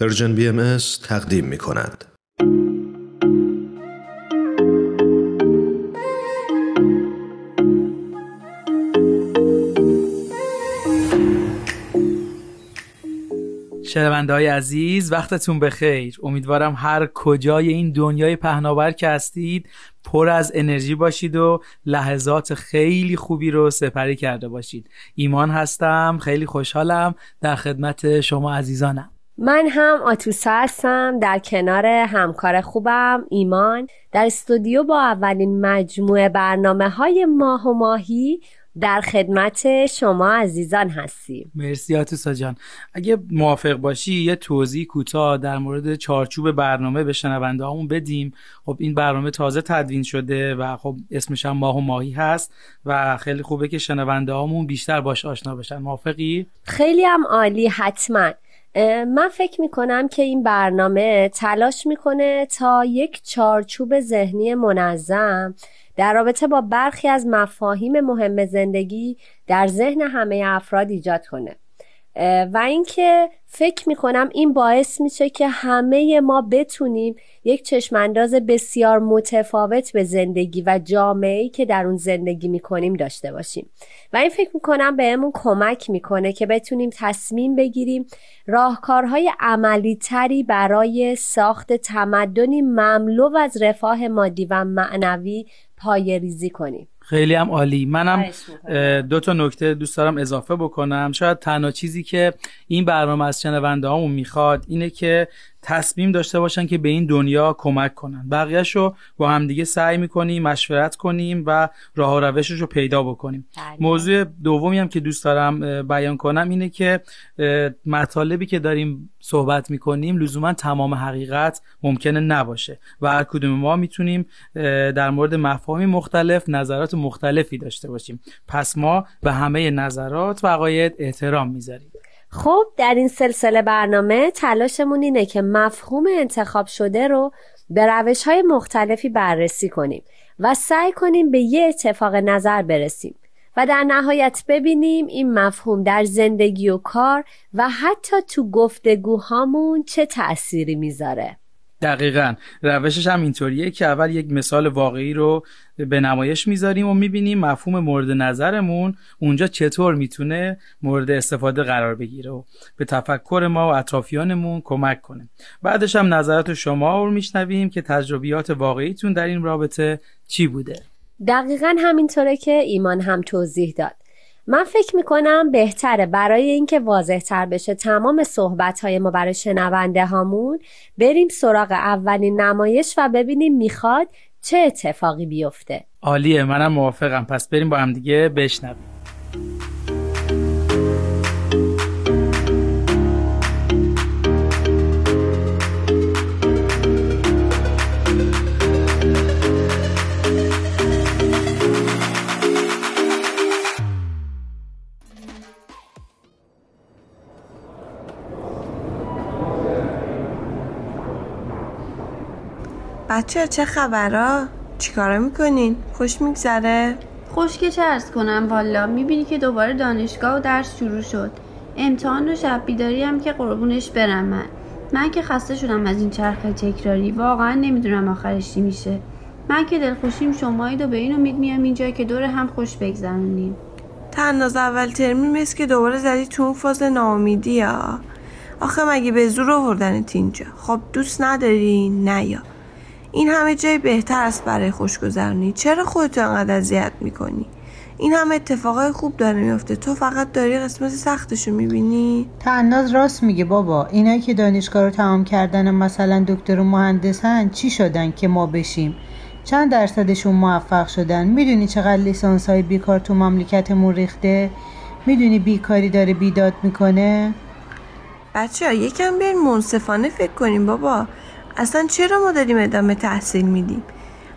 Persian BM تقدیم می کند. شنونده های عزیز وقتتون بخیر. امیدوارم هر کجای این دنیای پهناور که هستید پر از انرژی باشید و لحظات خیلی خوبی رو سپری کرده باشید. ایمان هستم خیلی خوشحالم در خدمت شما عزیزانم. من هم آتوسا هستم در کنار همکار خوبم ایمان. در استودیو با اولین مجموعه برنامه های ماه و ماهی در خدمت شما عزیزان هستیم. مرسی آتوسا جان. اگه موافق باشی یه توضیح کوتاه در مورد چارچوب برنامه به شنونده همون بدیم. خب این برنامه تازه تدوین شده و خب اسمش هم ماه و ماهی هست و خیلی خوبه که شنونده همون بیشتر باش آشنا بشن. موافقی؟ خیلی هم عالی حتما. من فکر می‌کنم که این برنامه تلاش می‌کنه تا یک چارچوب ذهنی منظم در رابطه با برخی از مفاهیم مهم زندگی در ذهن همه افراد ایجاد کنه. و اینکه فکر می‌کنم این باعث میشه که همه ما بتونیم یک چشمانداز بسیار متفاوت به زندگی و جامعه که در اون زندگی می‌کنیم داشته باشیم. و این فکر می‌کنم بهمون کمک می‌کنه که بتونیم تصمیم بگیریم راهکارهای عملی تری برای ساخت تمدنی مملو از رفاه مادی و معنوی پای ریزی کنیم. خیلی هم عالی. منم دو تا نکته دوست دارم اضافه بکنم. شاید تنها چیزی که این برنامه از شنونده هامون می‌خواد اینه که تصمیم داشته باشن که به این دنیا کمک کنن. بقیهش رو با همدیگه سعی می‌کنیم مشورت کنیم و راه و روشش رو پیدا بکنیم. بله. موضوع دومی هم که دوست دارم بیان کنم اینه که مطالبی که داریم صحبت می‌کنیم لزوما تمام حقیقت ممکنه نباشه و هر کدوم ما می‌تونیم در مورد مفاهیم مختلف نظرات مختلفی داشته باشیم. پس ما به همه نظرات و عقاید احترام می‌ذاریم. خب در این سلسله برنامه تلاشمون اینه که مفهوم انتخاب شده رو به روش های مختلفی بررسی کنیم و سعی کنیم به یه اتفاق نظر برسیم و در نهایت ببینیم این مفهوم در زندگی و کار و حتی تو گفتگوهامون چه تأثیری می‌ذاره. دقیقا. روشش هم اینطوریه که اول یک مثال واقعی رو به نمایش می‌ذاریم و می‌بینیم مفهوم مورد نظرمون اونجا چطور می‌تونه مورد استفاده قرار بگیره و به تفکر ما و اطرافیانمون کمک کنه. بعدش هم نظرات شما رو میشنویم که تجربیات واقعیتون در این رابطه چی بوده. دقیقا همینطوره که ایمان هم توضیح داد. من فکر می‌کنم بهتره برای اینکه واضح تر بشه تمام صحبت های ما برای شنونده هامون بریم سراغ اولین نمایش و ببینیم می‌خواد چه اتفاقی بیفته. عالیه منم موافقم. پس بریم با هم دیگه بشنویم. بچه چه خبرها؟ چیکارا می‌کنین؟ خوش میگذره؟ خوش که چه ارز کنم والا می‌بینی که دوباره دانشگاه و درس شروع شد. امتحان و شب بیداری هم که قربونش برم من. من که خسته شدم از این چرخ تکراری. واقعا نمی‌دونم آخرش چی میشه. من که دلخوشیم شمایید و به این امید میام اینجا که دور هم خوش بگذرونیم. تن از اول ترمی مثل که دوباره زدی تو اون فاز ناامیدی آخه مگه به زور آوردنت اینجا؟ خب دوست نداری؟ نیا این همه جای بهتر است برای خوشگذرانی چرا خودتو انقدر اذیت می‌کنی؟ این همه اتفاقای خوب داره میافته. تو فقط داری قسمت سختشو می‌بینی؟ تناز راست میگه بابا. اینایی که دانشگاه رو تمام کردن مثلا دکتر و مهندسن چی شدن که ما بشیم؟ چند درصدشون موفق شدن؟ می‌دونی چقدر لیسانس های بیکار تو مملکتمون ریخته؟ می‌دونی بیکاری داره بیداد می‌کنه؟ بچه ها یکم بیاین منصفانه فکر کنیم بابا. اصلا چرا ما داریم ادامه تحصیل میدیم؟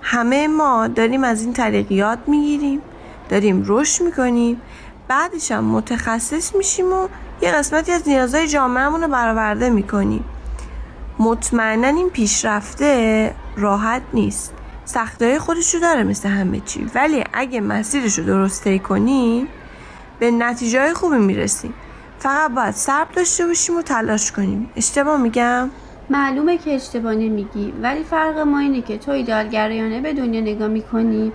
همه ما داریم از این طریق یاد می‌گیریم داریم رشد می‌کنیم بعدش هم متخصص میشیم و یه قسمتی از نیازهای جامعهمون رو برآورده می‌کنیم. مطمئنا این پیشرفته راحت نیست. سختهای خودش رو داره مثل همه چی. ولی اگه مسیرش رو درست طی کنیم به نتیجه خوبی می‌رسیم. فقط باید صبر داشته باشیم و تلاش کنیم. اشتباه میگم؟ معلومه که اشتباه نمیگی ولی فرق ما اینه که تو ایدالگرایانه به دنیا نگاه می‌کنی.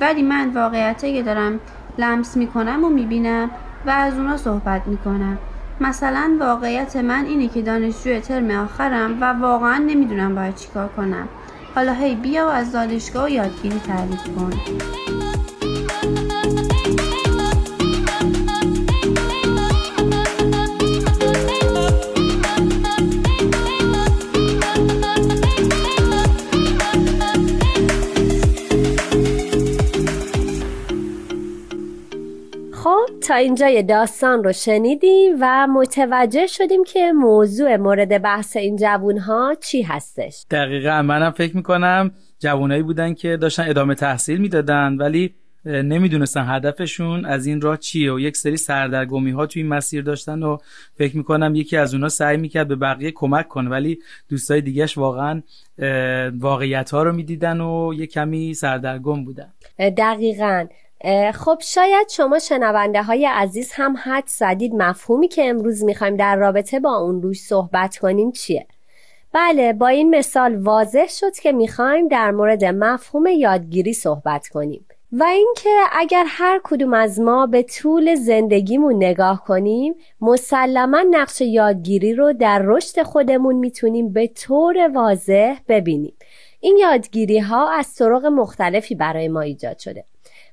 ولی من واقعیته که دارم لمس می‌کنم و می‌بینم و از اونا صحبت می‌کنم. مثلا واقعیت من اینه که دانشجوی ترم آخرم و واقعا نمی‌دونم باید چیکار کنم. حالا هی بیا و از دانشگاه و یادگیری تعریف کن. تا اینجای داستان رو شنیدیم و متوجه شدیم که موضوع مورد بحث این جوون ها چی هستش. دقیقا منم فکر می‌کنم جوانایی بودن که داشتن ادامه تحصیل می‌دادن ولی نمی‌دونستن هدفشون از این راه چیه و یک سری سردرگمی ها توی این مسیر داشتن و فکر می‌کنم یکی از اونا سعی می‌کرد به بقیه کمک کنه ولی دوستای دیگهش واقعا واقعیت ها رو می‌دیدن و یه کمی سردرگم بودن. دقیقا. خب شاید شما شنونده های عزیز هم حد زدید مفهومی که امروز می‌خوایم در رابطه با اون روش صحبت کنیم چیه؟ بله با این مثال واضح شد که می‌خوایم در مورد مفهوم یادگیری صحبت کنیم و اینکه اگر هر کدوم از ما به طول زندگیمون نگاه کنیم مسلما نقش یادگیری رو در رشد خودمون می‌تونیم به طور واضح ببینیم. این یادگیری ها از طرق مختلفی برای ما ایجاد شده.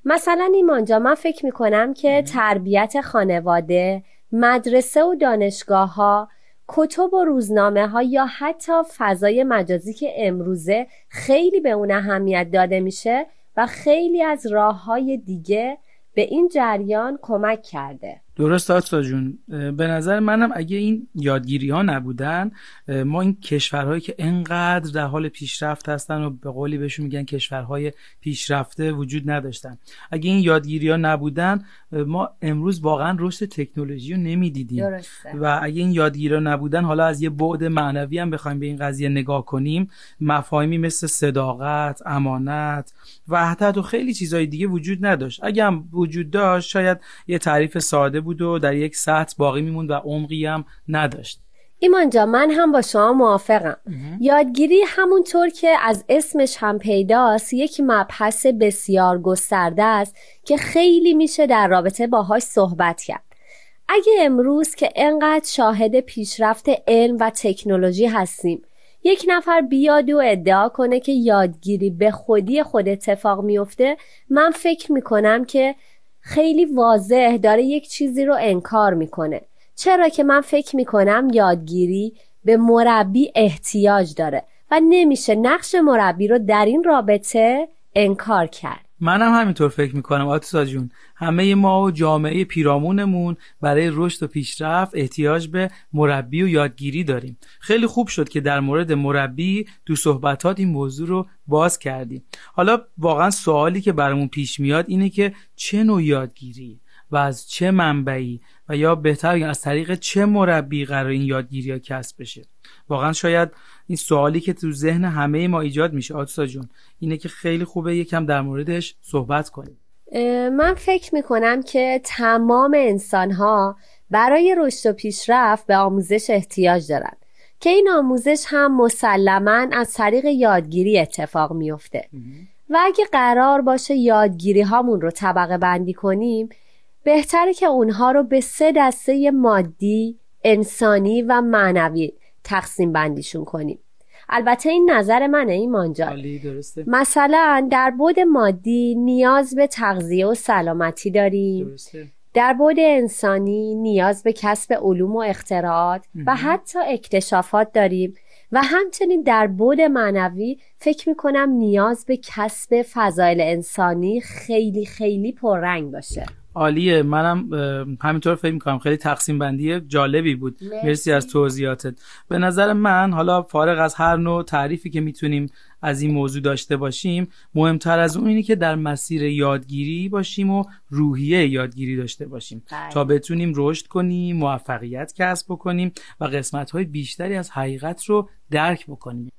مثلا ایمانجا من فکر می‌کنم که تربیت خانواده مدرسه و دانشگاه ها کتب و روزنامه ها یا حتی فضای مجازی که امروزه خیلی به اون اهمیت داده میشه و خیلی از راه های دیگه به این جریان کمک کرده. درست آتسا جون. به نظر منم اگه این یادگیری ها نبودن ما این کشورهایی که انقدر در حال پیشرفت هستن و به قولی بهشون میگن کشورهای پیشرفته وجود نداشتن. اگه این یادگیری ها نبودن ما امروز واقعا رشد تکنولوژی رو نمی‌دیدیم. و اگه این یادگیری ها نبودن حالا از یه بعد معنوی هم بخوایم به این قضیه نگاه کنیم مفاهیمی مثل صداقت امانت و حتی خیلی چیزهای دیگه وجود نداشت. اگه هم وجود داشت شاید یه تعریف ساده بود و در یک سطح باقی میموند و عمقی هم نداشت. ایمان جا من هم با شما موافقم. یادگیری همونطور که از اسمش هم پیداست یک مبحث بسیار گسترده است که خیلی میشه در رابطه باهاش صحبت کرد. اگه امروز که انقدر شاهد پیشرفت علم و تکنولوژی هستیم یک نفر بیاد و ادعا کنه که یادگیری به خودی خود اتفاق میفته من فکر می‌کنم که خیلی واضح داره یک چیزی رو انکار می‌کنه. چرا که من فکر می‌کنم یادگیری به مربی احتیاج داره و نمیشه نقش مربی رو در این رابطه انکار کرد. منم همینطور فکر می‌کنم آتوسا جون. همه ما و جامعه پیرامونمون برای رشد و پیشرفت احتیاج به مربی و یادگیری داریم. خیلی خوب شد که در مورد مربی دو صحبتات این موضوع رو باز کردیم. حالا واقعا سوالی که برامون پیش میاد اینه که چه نوع یادگیری؟ و از چه منبعی و یا بهتر از طریق چه مربی قرار این یادگیری ها کسب بشه؟ واقعا شاید این سوالی که تو ذهن همه ما ایجاد میشه آتوسا جون اینه که خیلی خوبه یکم در موردش صحبت کنیم. من فکر می‌کنم که تمام انسان ها برای رشد و پیشرفت به آموزش احتیاج دارن که این آموزش هم مسلما از طریق یادگیری اتفاق میفته و اگه قرار باشه یادگیری هامون رو طبقه بندی کنیم بهتره که اونها رو به سه دسته مادی، انسانی و معنوی تقسیم بندیشون کنیم. البته این نظر منه ایمان جان. مثلا در بود مادی نیاز به تغذیه و سلامتی داریم. درسته. در بود انسانی نیاز به کسب علوم و اختراعات و حتی اکتشافات داریم. و همچنین در بود معنوی فکر می‌کنم نیاز به کسب فضایل انسانی خیلی خیلی پررنگ باشه. عالیه. منم همینطور فکر می‌کنم. خیلی تقسیم بندی جالبی بود. مرسی, مرسی از توضیحاتت. به نظر من حالا فارغ از هر نوع تعریفی که می‌تونیم از این موضوع داشته باشیم مهمتر از اون اینه که در مسیر یادگیری باشیم و روحیه یادگیری داشته باشیم. بله. تا بتونیم رشد کنیم موفقیت کسب بکنیم و قسمت های بیشتری از حقیقت رو درک بکنیم.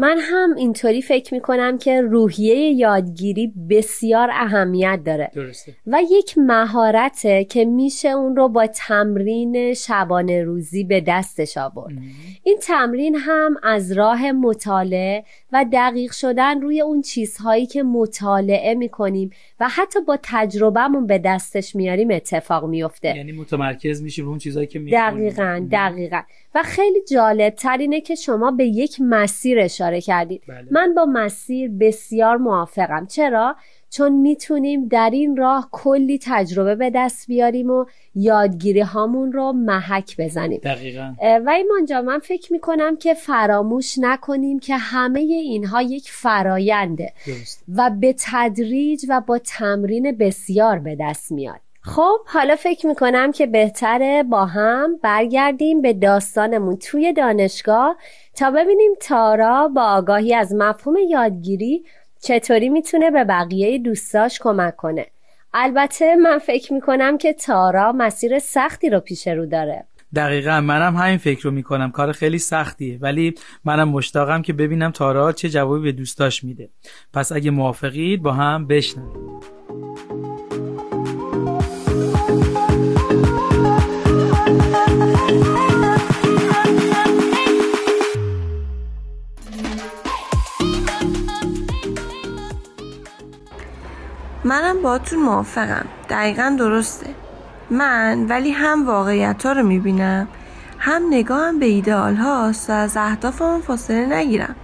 من هم اینطوری فکر می‌کنم که روحیه یادگیری بسیار اهمیت داره. درسته. و یک مهارته که میشه اون رو با تمرین شبانه روزی به دستش آورد. این تمرین هم از راه مطالعه و دقیق شدن روی اون چیزهایی که مطالعه می‌کنیم و حتی با تجربهمون به دستش میاریم اتفاق میفته یعنی متمرکز میشیم رو اون چیزایی که می‌خونیم. دقیقا دقیقا و خیلی جالب تر اینه که شما به یک مسیر اشاره کردید بله. من با مسیر بسیار موافقم چرا؟ چون می‌تونیم در این راه کلی تجربه به دست بیاریم و یادگیری هامون رو محک بزنیم. دقیقا. و ایمان جان من فکر می‌کنم که فراموش نکنیم که همه اینها یک فراینده درست. و به تدریج و با تمرین بسیار به دست میاد. خب حالا فکر می‌کنم که بهتره با هم برگردیم به داستانمون توی دانشگاه تا ببینیم تارا با آگاهی از مفهوم یادگیری چطوری می‌تونه به بقیه دوستاش کمک کنه؟ البته من فکر می‌کنم که تارا مسیر سختی رو پیش رو داره. دقیقا منم همین فکر رو می‌کنم. کار خیلی سختیه. ولی منم مشتاقم که ببینم تارا چه جوابی به دوستاش میده. پس اگه موافقید با هم بشنویم. منم باهاتون موافقم. دقیقا درسته. من ولی هم واقعیت ها رو می‌بینم هم نگاهم به ایدئال هاست و از فاصله نگیرم.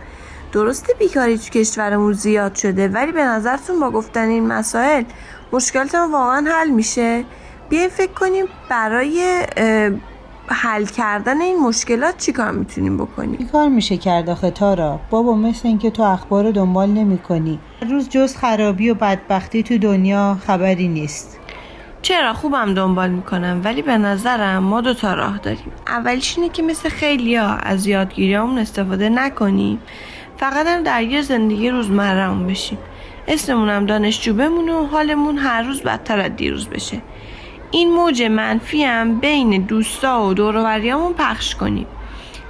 درسته بیکاری تو کشورمون زیاد شده ولی به نظرتون با گفتن این مسائل مشکلاتمون واقعا حل میشه؟ بیاین فکر کنیم برای حل کردن این مشکلات چیکار می‌تونیم بکنیم؟ چی کار میشه کرد آخه تارا؟ بابا مثل اینکه تو اخبار رو دنبال نمی کنی روز جز خرابی و بدبختی تو دنیا خبری نیست. چرا؟ خوبم دنبال می‌کنم ولی به نظرم ما دو تا راه داریم. اولیش اینه که مثل خیلی ها از یادگیریامون استفاده نکنیم. فقط هم درگیر زندگی روزمرهمون بشیم. اسممون هم دانشجو بمونه و حالمون هر روز بدتر از دیروز بشه. این موج منفی هم بین دوستا و دوروبریامون پخش کنیم.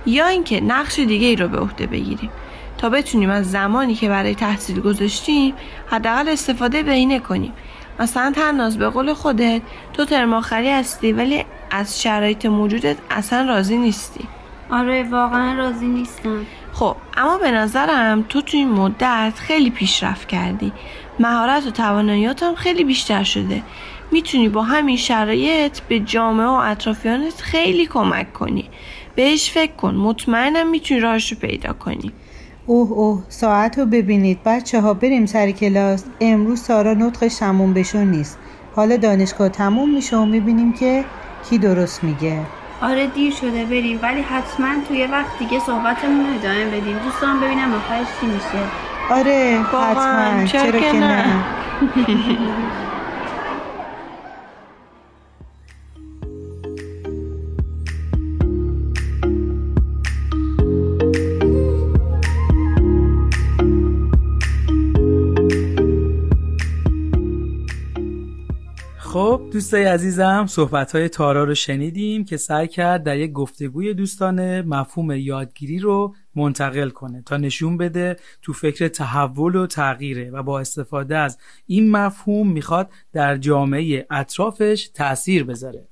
یا اینکه نقش دیگه ای رو به عهده بگیریم. تا بتونیم از زمانی که برای تحصیل گذاشتیم حداقل استفاده بهینه کنیم. مثلا تناز به قول خودت تو ترم آخری هستی ولی از شرایط موجودت اصلا راضی نیستی. آره واقعا راضی نیستم. خب اما به نظرم تو تو این مدت خیلی پیشرفت کردی. مهارت و تواناییات هم خیلی بیشتر شده. می‌تونی با همین شرایط به جامعه و اطرافیانت خیلی کمک کنی. بهش فکر کن. مطمئنم می‌تونی راهش رو پیدا کنی. اوه اوه. ساعت رو ببینید. بچه ها بریم سر کلاس. امروز سارا نطقش تموم بشو نیست. حالا دانشگاه تموم میشه و می‌بینیم که کی درست میگه. آره دیر شده. بریم. ولی حتما توی وقت دیگه صحبتمون رو ادامه بدیم. دوستان ببینم آخرش چی میشه. آره حتما. چرا چرا که که نه؟ دوستای عزیزم صحبت های تارا رو شنیدیم که سعی کرد در یک گفتگوی دوستانه مفهوم یادگیری رو منتقل کنه تا نشون بده تو فکر تحول و تغییره و با استفاده از این مفهوم می‌خواد در جامعه اطرافش تأثیر بذاره.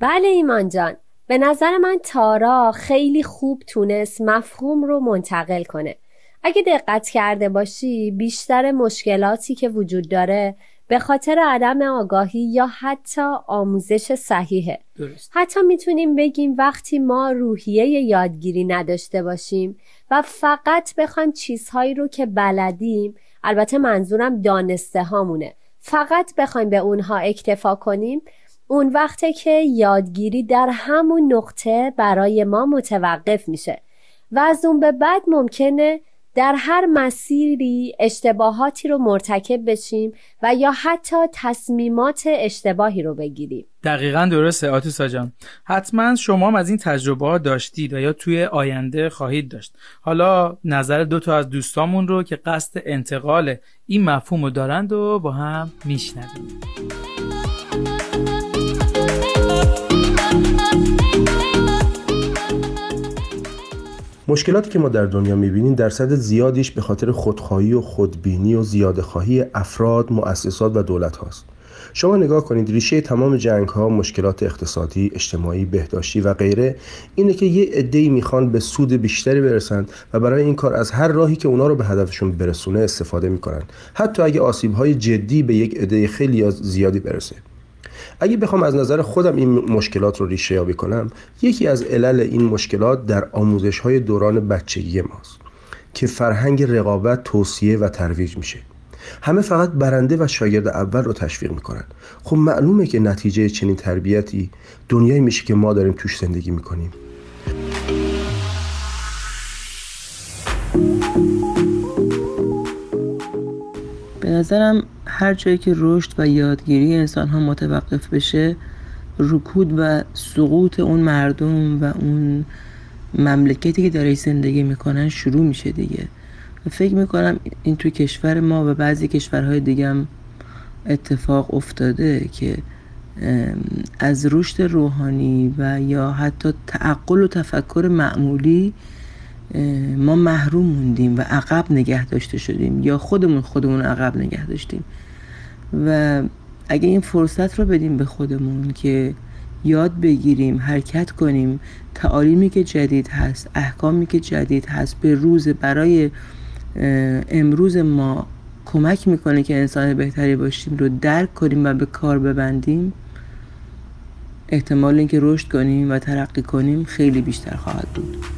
بله ایمان جان. به نظر من تارا خیلی خوب تونست مفهوم رو منتقل کنه. اگه دقت کرده باشی بیشتر مشکلاتی که وجود داره به خاطر عدم آگاهی یا حتی آموزش صحیحه. درست. حتی می‌تونیم بگیم وقتی ما روحیه یادگیری نداشته باشیم و فقط بخوایم چیزهایی رو که بلدیم البته منظورم دانسته هامونه فقط بخوایم به اونها اکتفا کنیم اون وقته که یادگیری در همون نقطه برای ما متوقف میشه. و از اون به بعد ممکنه در هر مسیری اشتباهاتی رو مرتکب بشیم و یا حتی تصمیمات اشتباهی رو بگیریم. دقیقا درسته آتوسا جان. حتما شما هم از این تجربه ها داشتید و یا توی آینده خواهید داشت. حالا نظر دو تا از دوستامون رو که قصد انتقال این مفهوم رو دارند و با هم میشنویم. مشکلاتی که ما در دنیا می‌بینیم درصد زیادیش به خاطر خودخواهی و خودبینی و زیاده خواهی افراد، مؤسسات و دولت هاست. شما نگاه کنید ریشه تمام جنگ ها، مشکلات اقتصادی، اجتماعی، بهداشتی و غیره اینه که یه عده‌ای می‌خوان به سود بیشتری برسند و برای این کار از هر راهی که اونا رو به هدفشون برسونه استفاده می‌کنن. حتی اگه آسیب های جدی به یک عده خیلی زیادی برسه. اگه بخوام از نظر خودم این مشکلات رو ریشه یابی کنم یکی از علل این مشکلات در آموزش های دوران بچگی ماست که فرهنگ رقابت توصیه و ترویج میشه. همه فقط برنده و شاگرد اول رو تشویق می‌کنن خب معلومه که نتیجه چنین تربیتی دنیایی میشه که ما داریم توش زندگی می‌کنیم. به نظرم هر جایی که رشد و یادگیری انسان ها متوقف بشه رکود و سقوط اون مردم و اون مملکتی که داره زندگی می‌کنن شروع میشه دیگه. فکر می‌کنم این توی کشور ما و بعضی کشورهای دیگه هم اتفاق افتاده که از رشد روحانی و یا حتی تعقل و تفکر معمولی ما محروم موندیم و عقب نگه داشته شدیم یا خودمون خودمون عقب نگه داشتیم. و اگه این فرصت رو بدیم به خودمون که یاد بگیریم حرکت کنیم تعالیمی که جدید هست احکامی که جدید هست به روز برای امروز ما کمک می‌کنه که انسان بهتری باشیم رو درک کنیم و به کار ببندیم احتمال اینکه رشد کنیم و ترقی کنیم خیلی بیشتر خواهد بود.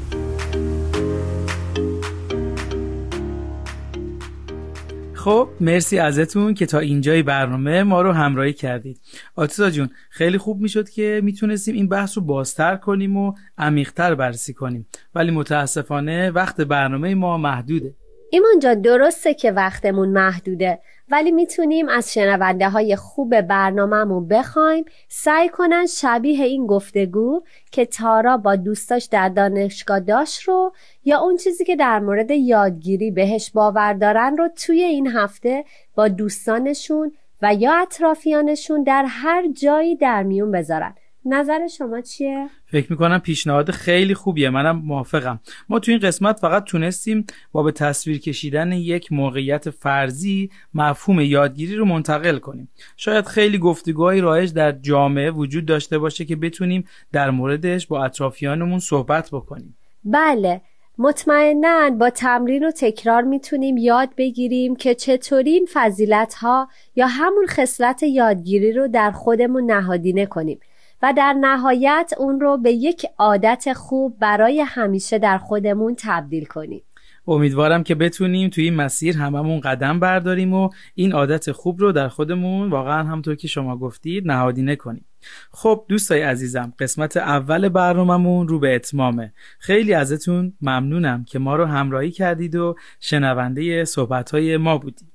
خب مرسی ازتون که تا اینجای برنامه ما رو همراهی کردید. آتیسا جون خیلی خوب می‌شد که می‌تونستیم این بحث رو بازتر کنیم و عمیقتر بررسی کنیم. ولی متاسفانه وقت برنامه ما محدوده. ایمان جان درسته که وقتمون محدوده ولی می‌تونیم از شنونده های خوب برنامهمون بخوایم. سعی کنن شبیه این گفتگو که تارا با دوستاش در دانشگاه داشت رو یا اون چیزی که در مورد یادگیری بهش باور دارن رو توی این هفته با دوستانشون و یا اطرافیانشون در هر جایی در میون بذارن. نظر شما چیه؟ فکر می‌کنم پیشنهاد خیلی خوبیه. منم موافقم. ما تو این قسمت فقط تونستیم با به تصویر کشیدن یک موقعیت فرضی مفهوم یادگیری رو منتقل کنیم. شاید خیلی گفتگوهای رایج در جامعه وجود داشته باشه که بتونیم در موردش با اطرافیانمون صحبت بکنیم. بله. مطمئنا با تمرین و تکرار می‌تونیم یاد بگیریم که چطوری این فضیلت ها یا همون خصلت یادگیری رو در خودمون نهادینه کنیم. و در نهایت اون رو به یک عادت خوب برای همیشه در خودمون تبدیل کنیم. امیدوارم که بتونیم توی این مسیر هممون قدم برداریم و این عادت خوب رو در خودمون واقعا همطور که شما گفتید نهادینه کنیم. خب دوستای عزیزم قسمت اول برنامهمون رو به اتمامه خیلی ازتون ممنونم که ما رو همراهی کردید و شنونده صحبتهای ما بودید.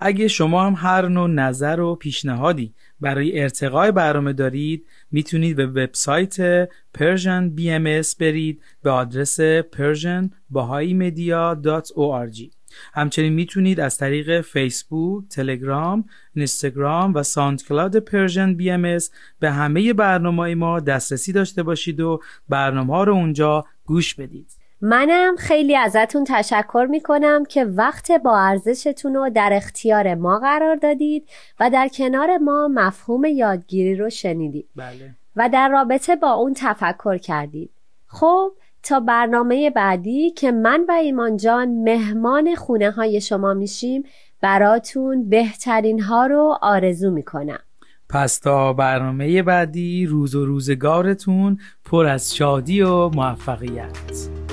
اگه شما هم هر نوع نظر و پیشنهادی برای ارتقای برنامه دارید می‌تونید به وبسایت Persian BMS برید به آدرس persianbahaimedia.org همچنین می‌تونید از طریق فیسبوک، تلگرام، اینستاگرام و SoundCloud Persian BM به همه برنامه ما دسترسی داشته باشید و برنامه ها رو اونجا گوش بدید. منم خیلی ازتون تشکر می‌کنم که وقت با ارزشتون رو در اختیار ما قرار دادید و در کنار ما مفهوم یادگیری رو شنیدید. بله. و در رابطه با اون تفکر کردید. خب تا برنامه بعدی که من و ایمان جان مهمان خونه های شما میشیم براتون بهترین ها رو آرزو می‌کنم. پس تا برنامه بعدی روز و روزگارتون پر از شادی و موفقیت.